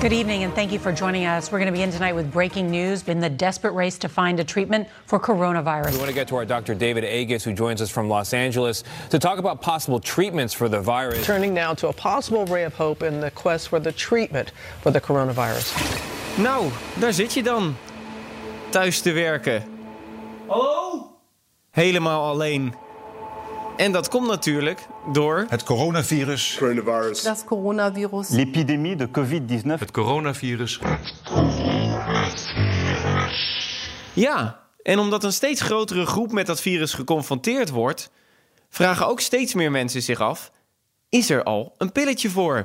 Good evening, and thank you for joining us. We're going to begin tonight with breaking news in the desperate race to find a treatment for coronavirus. We want to get to our Dr. David Agus, who joins us from Los Angeles, to talk about possible treatments for the virus. Turning now to a possible ray of hope in the quest for the treatment for the coronavirus. Nou, daar zit je dan. Thuis te werken. Hallo? Helemaal alleen. En dat komt natuurlijk door... Het coronavirus. Coronavirus. Das coronavirus. L'épidémie de COVID-19. Het coronavirus. Ja, en omdat een steeds grotere groep met dat virus geconfronteerd wordt... vragen ook steeds meer mensen zich af... is er al een pilletje voor?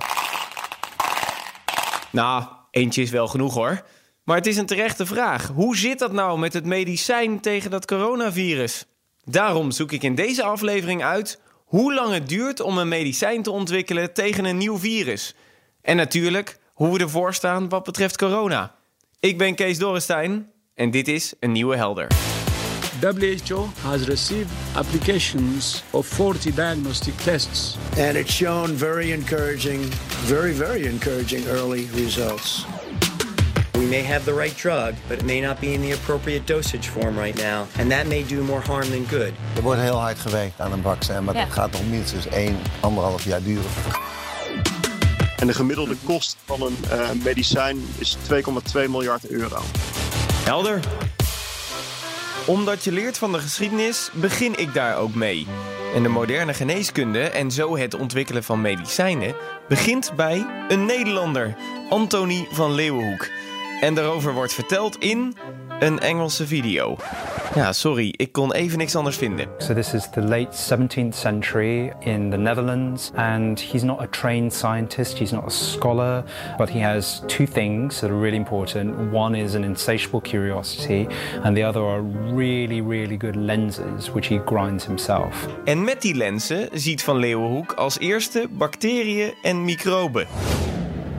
Nou, eentje is wel genoeg hoor. Maar het is een terechte vraag. Hoe zit dat nou met het medicijn tegen dat coronavirus? Daarom zoek ik in deze aflevering uit hoe lang het duurt om een medicijn te ontwikkelen tegen een nieuw virus. En natuurlijk hoe we ervoor staan wat betreft corona. Ik ben Kees Dorrestein en dit is een nieuwe helder. WHO has received applications of 40 diagnostic tests. And it's shown very encouraging, very, very encouraging early results. We may have the right drug, but it may not be in the appropriate dosage form right now. And that may do more harm than good. Er wordt heel hard gewerkt aan een vaccin, maar Ja. het gaat nog minstens 1, 1,5 jaar duren. En de gemiddelde kost van een eh, medicijn is 2,2 miljard euro. Helder. Omdat je leert van de geschiedenis, begin ik daar ook mee. En de moderne geneeskunde en zo het ontwikkelen van medicijnen begint bij een Nederlander, Antonie van Leeuwenhoek. En daarover wordt verteld in een Engelse video. Ja, sorry, ik kon even niks anders vinden. So this is the late 17th century in the Netherlands, and he's not a trained scientist, he's not a scholar, but he has two things that are really important. One is an insatiable curiosity, and the other are really, really good lenses, which he grinds himself. En met die lenzen ziet Van Leeuwenhoek als eerste bacteriën en microben.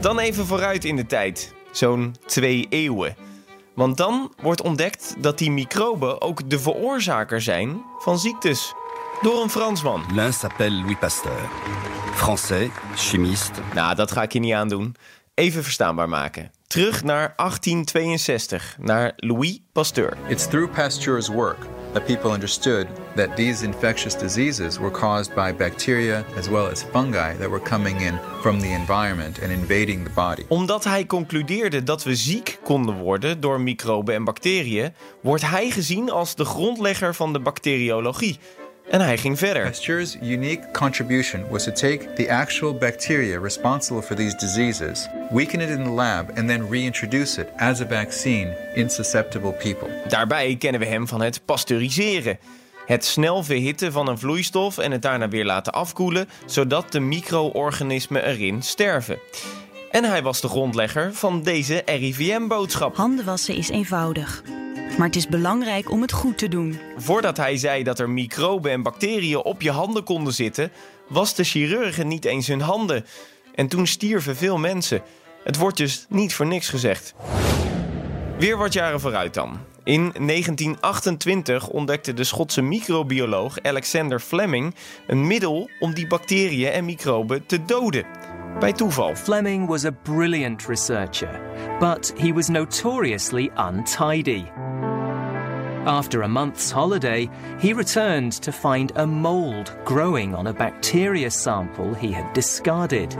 Dan even vooruit in de tijd, zo'n twee eeuwen. Want dan wordt ontdekt dat die microben ook de veroorzaker zijn van ziektes. Door een Fransman. L'un s'appelle Louis Pasteur. Français, chimiste. Nou, dat ga ik je niet aandoen. Even verstaanbaar maken. Terug naar 1862, naar Louis Pasteur. It's through Pasteur's work that people understood that these infectious diseases were caused by bacteria as well as fungi that were coming in from the environment and invading the body. Omdat hij concludeerde dat we ziek konden worden door microben en bacteriën, wordt hij gezien als de grondlegger van de bacteriologie. En hij ging verder. Pasteur's unique contribution was to take the actual bacteria responsible for these diseases, weaken it in the lab, and then reintroduce it as a vaccine in susceptible people. Daarbij kennen we hem van het pasteuriseren. Het snel verhitten van een vloeistof en het daarna weer laten afkoelen, zodat de micro-organismen erin sterven. En hij was de grondlegger van deze RIVM-boodschap. Handen wassen is eenvoudig. Maar het is belangrijk om het goed te doen. Voordat hij zei dat er microben en bacteriën op je handen konden zitten, was de chirurgen niet eens hun handen. En toen stierven veel mensen. Het wordt dus niet voor niks gezegd. Weer wat jaren vooruit dan. In 1928 ontdekte de Schotse microbioloog Alexander Fleming een middel om die bacteriën en microben te doden. Bij toeval. Fleming was a brilliant researcher, but he was notoriously untidy. After a month's holiday, he returned to find a mold growing on a bacteria sample he had discarded.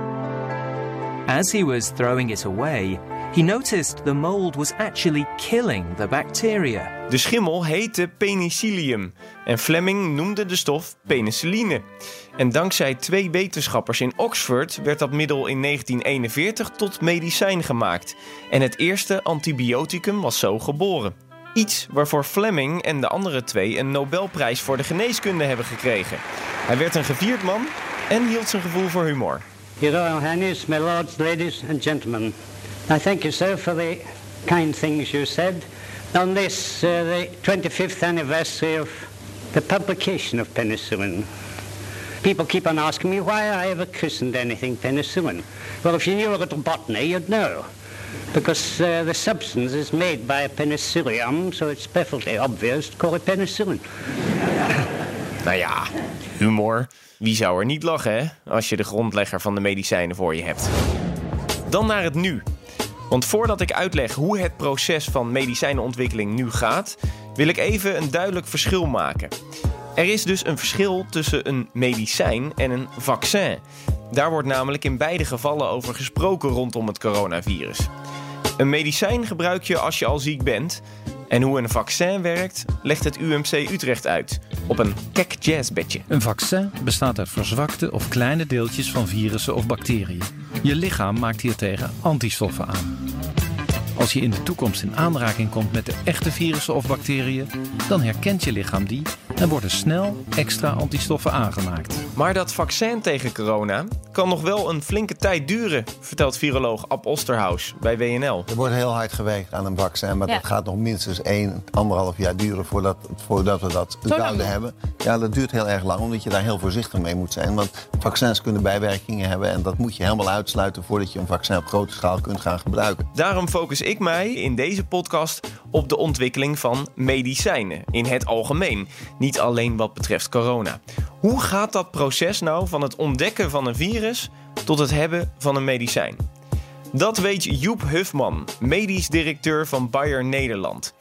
As he was throwing it away, he noticed the mold was actually killing the bacteria. De schimmel heette penicillium en Fleming noemde de stof penicilline. En dankzij twee wetenschappers in Oxford werd dat middel in 1941 tot medicijn gemaakt. En het eerste antibioticum was zo geboren. Iets waarvoor Fleming en de andere twee een Nobelprijs voor de geneeskunde hebben gekregen. Hij werd een gevierd man en hield zijn gevoel voor humor. Your Royal Highness, my lords, ladies and gentlemen, I thank you, sir, for the kind things you said on this, uh, the 25th anniversary of the publication of penicillin. People keep on asking me why I ever christened anything penicillin. Well, if you knew a little botany, you'd know. Because uh, the substance is made by a penicillium, so it's perfectly obvious to call it penicillin. Nou ja, humor. Wie zou er niet lachen, hè? Als je de grondlegger van de medicijnen voor je hebt. Dan naar het nu. Want voordat ik uitleg hoe het proces van medicijnenontwikkeling nu gaat, wil ik even een duidelijk verschil maken. Er is dus een verschil tussen een medicijn en een vaccin. Daar wordt namelijk in beide gevallen over gesproken rondom het coronavirus. Een medicijn gebruik je als je al ziek bent. En hoe een vaccin werkt, legt het UMC Utrecht uit. Op een kek jazzbedje. Een vaccin bestaat uit verzwakte of kleine deeltjes van virussen of bacteriën. Je lichaam maakt hiertegen antistoffen aan. Als je in de toekomst in aanraking komt met de echte virussen of bacteriën, dan herkent je lichaam die en worden snel extra antistoffen aangemaakt. Maar dat vaccin tegen corona kan nog wel een flinke tijd duren, vertelt viroloog Ab Osterhaus bij WNL. Er wordt heel hard gewerkt aan een vaccin, maar Ja. dat gaat nog minstens 1, anderhalf jaar duren voordat, voordat we dat zouden hebben. Ja, dat duurt heel erg lang, omdat je daar heel voorzichtig mee moet zijn. Want vaccins kunnen bijwerkingen hebben en dat moet je helemaal uitsluiten voordat je een vaccin op grote schaal kunt gaan gebruiken. Daarom focus ik mij in deze podcast op de ontwikkeling van medicijnen in het algemeen, niet alleen wat betreft corona. Hoe gaat dat proces nou van het ontdekken van een virus tot het hebben van een medicijn? Dat weet Joep Hufman, medisch directeur van Bayer Nederland.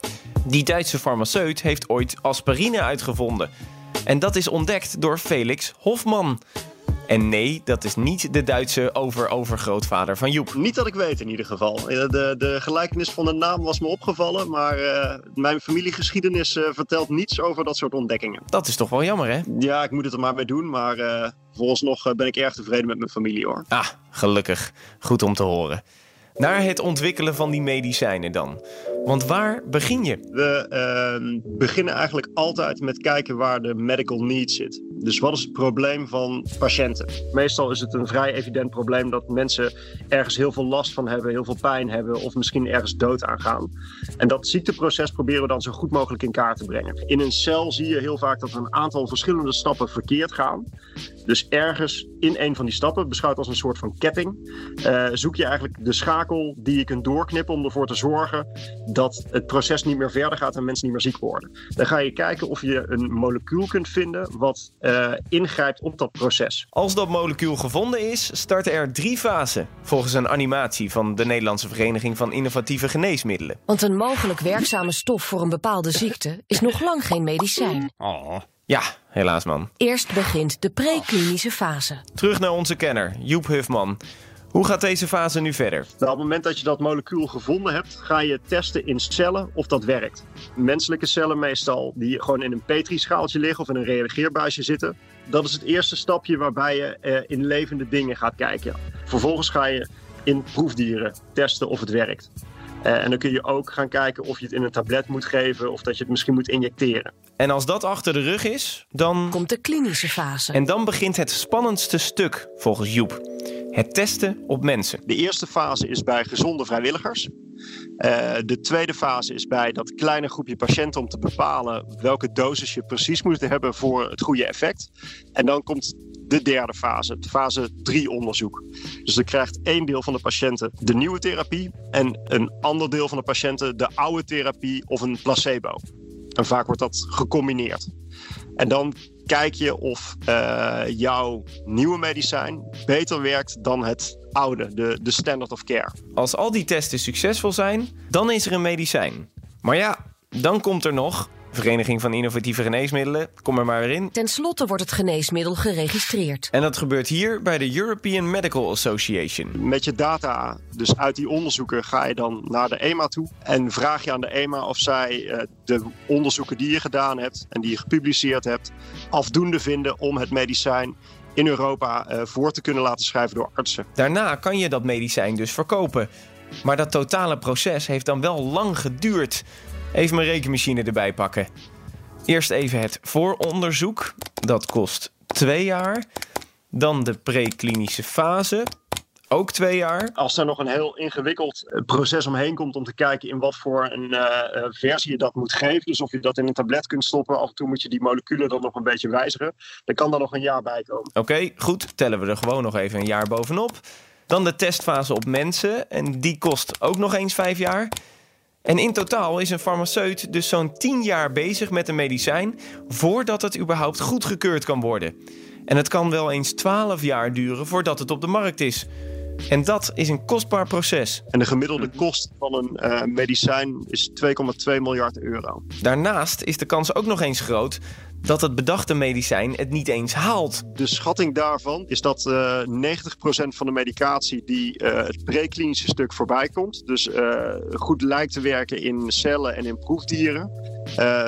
Die Duitse farmaceut heeft ooit aspirine uitgevonden. En dat is ontdekt door Felix Hofman. En nee, dat is niet de Duitse over-overgrootvader van Joep. Niet dat ik weet in ieder geval. De, de gelijkenis van de naam was me opgevallen, maar eh, mijn familiegeschiedenis eh, vertelt niets over dat soort ontdekkingen. Dat is toch wel jammer, hè? Ja, ik moet het er maar mee doen, maar eh vooralsnog eh, ben ik erg tevreden met mijn familie hoor. Ah, gelukkig. Goed om te horen. Naar het ontwikkelen van die medicijnen dan. Want waar begin je? We eh, beginnen eigenlijk altijd met kijken waar de medical need zit. Dus wat is het probleem van patiënten? Meestal is het een vrij evident probleem dat mensen ergens heel veel last van hebben, heel veel pijn hebben of misschien ergens dood aan gaan. En dat ziekteproces proberen we dan zo goed mogelijk in kaart te brengen. In een cel zie je heel vaak dat een aantal verschillende stappen verkeerd gaan. Dus ergens in een van die stappen, beschouwd als een soort van ketting, eh, zoek je eigenlijk de schakel die je kunt doorknippen om ervoor te zorgen dat het proces niet meer verder gaat en mensen niet meer ziek worden. Dan ga je kijken of je een molecuul kunt vinden wat eh, ingrijpt op dat proces. Als dat molecuul gevonden is, starten er drie fasen. Volgens een animatie van de Nederlandse Vereniging van Innovatieve Geneesmiddelen. Want een mogelijk werkzame stof voor een bepaalde ziekte is nog lang geen medicijn. Oh. Ja, helaas man. Eerst begint de preklinische fase. Terug naar onze kenner, Joep Hufman. Hoe gaat deze fase nu verder? Nou, op het moment dat je dat molecuul gevonden hebt, ga je testen in cellen of dat werkt. Menselijke cellen meestal, die gewoon in een petrischaaltje liggen of in een reageerbuisje zitten. Dat is het eerste stapje waarbij je eh, in levende dingen gaat kijken. Vervolgens ga je in proefdieren testen of het werkt. Eh, en dan kun je ook gaan kijken of je het in een tablet moet geven of dat je het misschien moet injecteren. En als dat achter de rug is, dan. Komt de klinische fase. En dan begint het spannendste stuk, volgens Joep: het testen op mensen. De eerste fase is bij gezonde vrijwilligers. Eh, de tweede fase is bij dat kleine groepje patiënten om te bepalen welke dosis je precies moet hebben voor het goede effect. En dan komt de derde fase, het fase 3 onderzoek. Dus dan krijgt één deel van de patiënten de nieuwe therapie en een ander deel van de patiënten de oude therapie of een placebo. En vaak wordt dat gecombineerd. En dan kijk je of eh, jouw nieuwe medicijn beter werkt dan het oude, de, de standard of care. Als al die testen succesvol zijn, dan is er een medicijn. Maar ja, dan komt er nog. Vereniging van Innovatieve Geneesmiddelen, kom er maar weer in. Ten slotte wordt het geneesmiddel geregistreerd. En dat gebeurt hier bij de European Medical Association. Met je data, dus uit die onderzoeken, ga je dan naar de EMA toe. En vraag je aan de EMA of zij eh, de onderzoeken die je gedaan hebt en die je gepubliceerd hebt, afdoende vinden om het medicijn in Europa eh, voor te kunnen laten schrijven door artsen. Daarna kan je dat medicijn dus verkopen. Maar dat totale proces heeft dan wel lang geduurd. Even mijn rekenmachine erbij pakken. Eerst even het vooronderzoek. Dat kost twee jaar. Dan de preklinische fase. Ook twee jaar. Als er nog een heel ingewikkeld eh, proces omheen komt om te kijken in wat voor een eh, eh, versie je dat moet geven. Dus of je dat in een tablet kunt stoppen. Af en toe moet je die moleculen dan nog een beetje wijzigen. Dan kan daar nog een jaar bij komen. Oké, goed. Tellen we er gewoon nog even een jaar bovenop. Dan de testfase op mensen. En die kost ook nog eens vijf jaar. En in totaal is een farmaceut dus zo'n 10 jaar bezig met een medicijn voordat het überhaupt goedgekeurd kan worden. En het kan wel eens 12 jaar duren voordat het op de markt is. En dat is een kostbaar proces. En de gemiddelde kost van een uh, medicijn is 2,2 miljard euro. Daarnaast is de kans ook nog eens groot dat het bedachte medicijn het niet eens haalt. De schatting daarvan is dat uh, 90% van de medicatie die uh, het preklinische stuk voorbij komt, dus uh, goed lijkt te werken in cellen en in proefdieren, uh,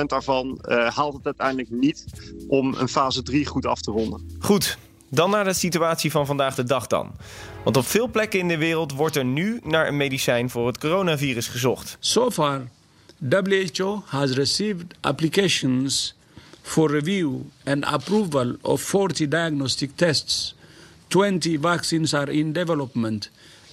90% daarvan haalt het uiteindelijk niet om een fase 3 goed af te ronden. Goed, dan naar de situatie van vandaag de dag dan. Want op veel plekken in de wereld wordt er nu naar een medicijn voor het coronavirus gezocht. So far, WHO has received applications for review and approval of 40 diagnostic tests. 20 vaccines are in development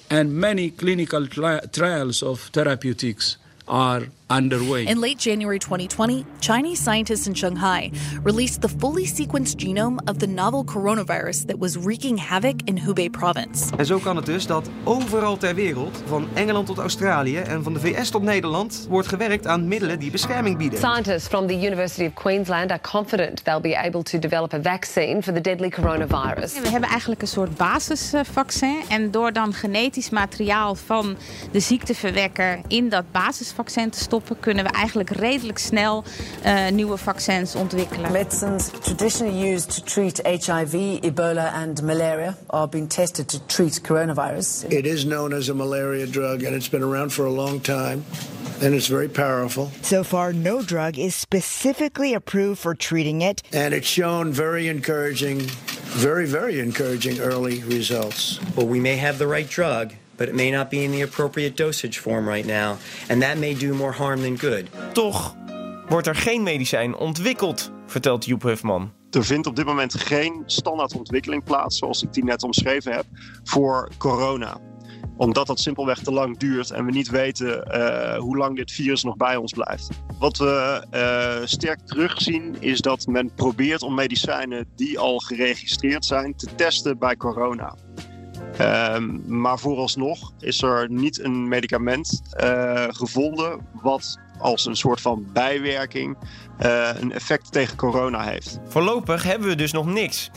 and many clinical tri trials of therapeutics are underway. In late January 2020, Chinese scientists in Shanghai released the fully sequenced genome of the novel coronavirus that was wreaking havoc in Hubei province. En zo kan het dus dat overal ter wereld, van Engeland tot Australië en van de VS tot Nederland, wordt gewerkt aan middelen die bescherming bieden. Scientists from the University of Queensland are confident they'll be able to develop a vaccine for the deadly coronavirus. We hebben eigenlijk een soort basisvaccin en door dan genetisch materiaal van de ziekteverwekker in dat basisvaccin te stoppen stoppen, kunnen we eigenlijk redelijk snel uh, nieuwe vaccins ontwikkelen. Medicines traditionally used to treat HIV, Ebola and malaria are being tested to treat coronavirus. It is known as a malaria drug and it's been around for a long time. And it's very powerful. So far, no drug is specifically approved for treating it. And it's shown very encouraging, very, very encouraging early results. Well, we may have the right drug, but it may not be in the appropriate dosage form right now, and that may do more harm than good. Toch wordt er geen medicijn ontwikkeld, vertelt Joep Hufman. Er vindt op dit moment geen standaard ontwikkeling plaats, zoals ik die net omschreven heb, voor corona omdat dat simpelweg te lang duurt en we niet weten uh, hoe lang dit virus nog bij ons blijft. Wat we uh, sterk terugzien is dat men probeert om medicijnen die al geregistreerd zijn te testen bij corona. Um, maar vooralsnog is er niet een medicament uh, gevonden wat als een soort van bijwerking uh, een effect tegen corona heeft. Voorlopig hebben we dus nog niks.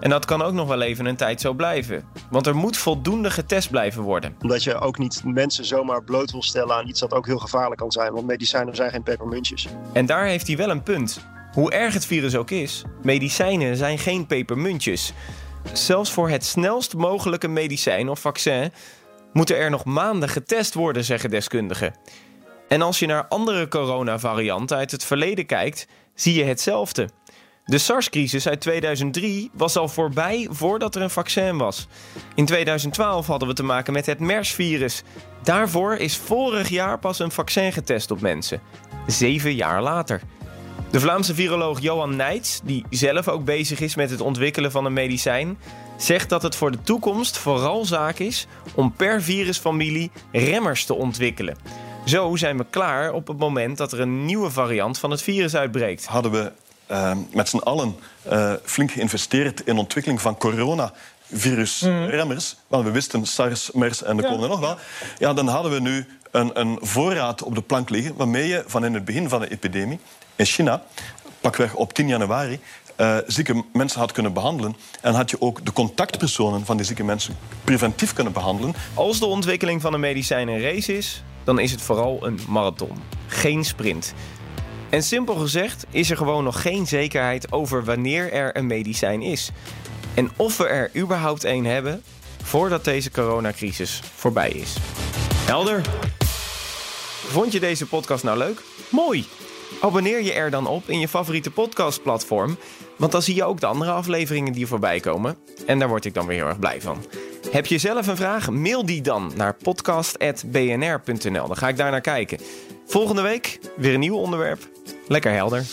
En dat kan ook nog wel even een tijd zo blijven. Want er moet voldoende getest blijven worden. Omdat je ook niet mensen zomaar bloot wil stellen aan iets dat ook heel gevaarlijk kan zijn. Want medicijnen zijn geen pepermuntjes. En daar heeft hij wel een punt. Hoe erg het virus ook is, medicijnen zijn geen pepermuntjes. Zelfs voor het snelst mogelijke medicijn of vaccin moeten er nog maanden getest worden, zeggen deskundigen. En als je naar andere coronavarianten uit het verleden kijkt, zie je hetzelfde. De SARS-crisis uit 2003 was al voorbij voordat er een vaccin was. In 2012 hadden we te maken met het MERS-virus. Daarvoor is vorig jaar pas een vaccin getest op mensen. Zeven jaar later. De Vlaamse viroloog Johan Nijts, die zelf ook bezig is met het ontwikkelen van een medicijn, zegt dat het voor de toekomst vooral zaak is om per virusfamilie remmers te ontwikkelen. Zo zijn we klaar op het moment dat er een nieuwe variant van het virus uitbreekt. Hadden we uh, met z'n allen uh, flink geïnvesteerd in ontwikkeling van corona virusremmers, want we wisten SARS, MERS en de ja. er nog wel, ja, dan hadden we nu een, een voorraad op de plank liggen waarmee je van in het begin van de epidemie in China, pakweg op 10 januari, uh, zieke mensen had kunnen behandelen. En had je ook de contactpersonen van die zieke mensen preventief kunnen behandelen. Als de ontwikkeling van een medicijn een race is, dan is het vooral een marathon, geen sprint. En simpel gezegd is er gewoon nog geen zekerheid over wanneer er een medicijn is. En of we er überhaupt een hebben voordat deze coronacrisis voorbij is. Helder? Vond je deze podcast nou leuk? Mooi! Abonneer je er dan op in je favoriete podcastplatform, want dan zie je ook de andere afleveringen die voorbij komen. En daar word ik dan weer heel erg blij van. Heb je zelf een vraag? Mail die dan naar podcast.bnr.nl. Dan ga ik daar naar kijken. Volgende week weer een nieuw onderwerp. Lekker helder.